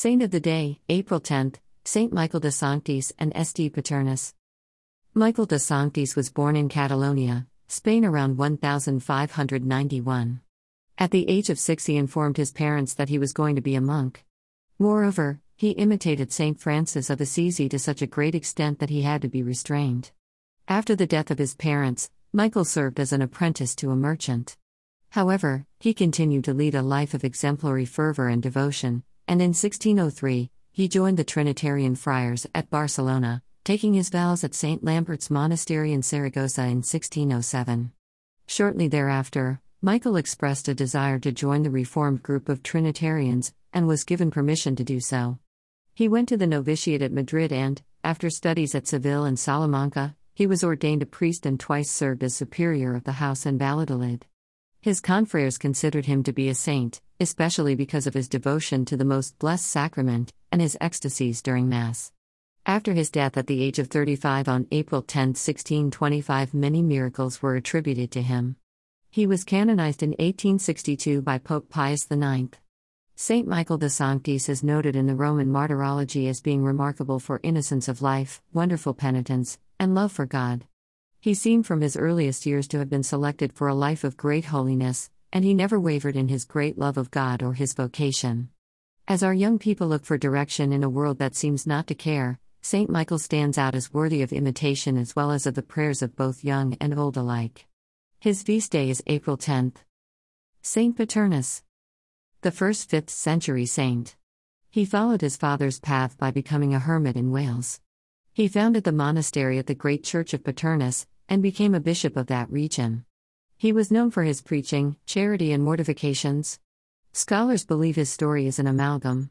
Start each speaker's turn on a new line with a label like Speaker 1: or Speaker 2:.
Speaker 1: Saint of the Day, April 10th, Saint Michael de Sanctis and St. Paternus. Michael de Sanctis was born in Catalonia, Spain around 1591. At the age of six, he informed his parents that he was going to be a monk. Moreover, he imitated Saint Francis of Assisi to such a great extent that he had to be restrained. After the death of his parents, Michael served as an apprentice to a merchant. However, he continued to lead a life of exemplary fervor and devotion, and in 1603, he joined the Trinitarian friars at Barcelona, taking his vows at St. Lambert's Monastery in Saragossa in 1607. Shortly thereafter, Michael expressed a desire to join the Reformed group of Trinitarians, and was given permission to do so. He went to the novitiate at Madrid and, after studies at Seville and Salamanca, he was ordained a priest and twice served as superior of the house in Valladolid. His confreres considered him to be a saint, especially because of his devotion to the Most Blessed Sacrament and his ecstasies during Mass. After his death at the age of 35 on April 10, 1625, many miracles were attributed to him. He was canonized in 1862 by Pope Pius IX. Saint Michael de Sanctis is noted in the Roman Martyrology as being remarkable for innocence of life, wonderful penitence, and love for God. He seemed from his earliest years to have been selected for a life of great holiness, and he never wavered in his great love of God or his vocation. As our young people look for direction in a world that seems not to care, St. Michael stands out as worthy of imitation as well as of the prayers of both young and old alike. His feast day is April 10th. St. Paternus. The first 5th century saint. He followed his father's path by becoming a hermit in Wales. He founded the monastery at the great church of Paternus, and became a bishop of that region. He was known for his preaching, charity, and mortifications. Scholars believe his story is an amalgam,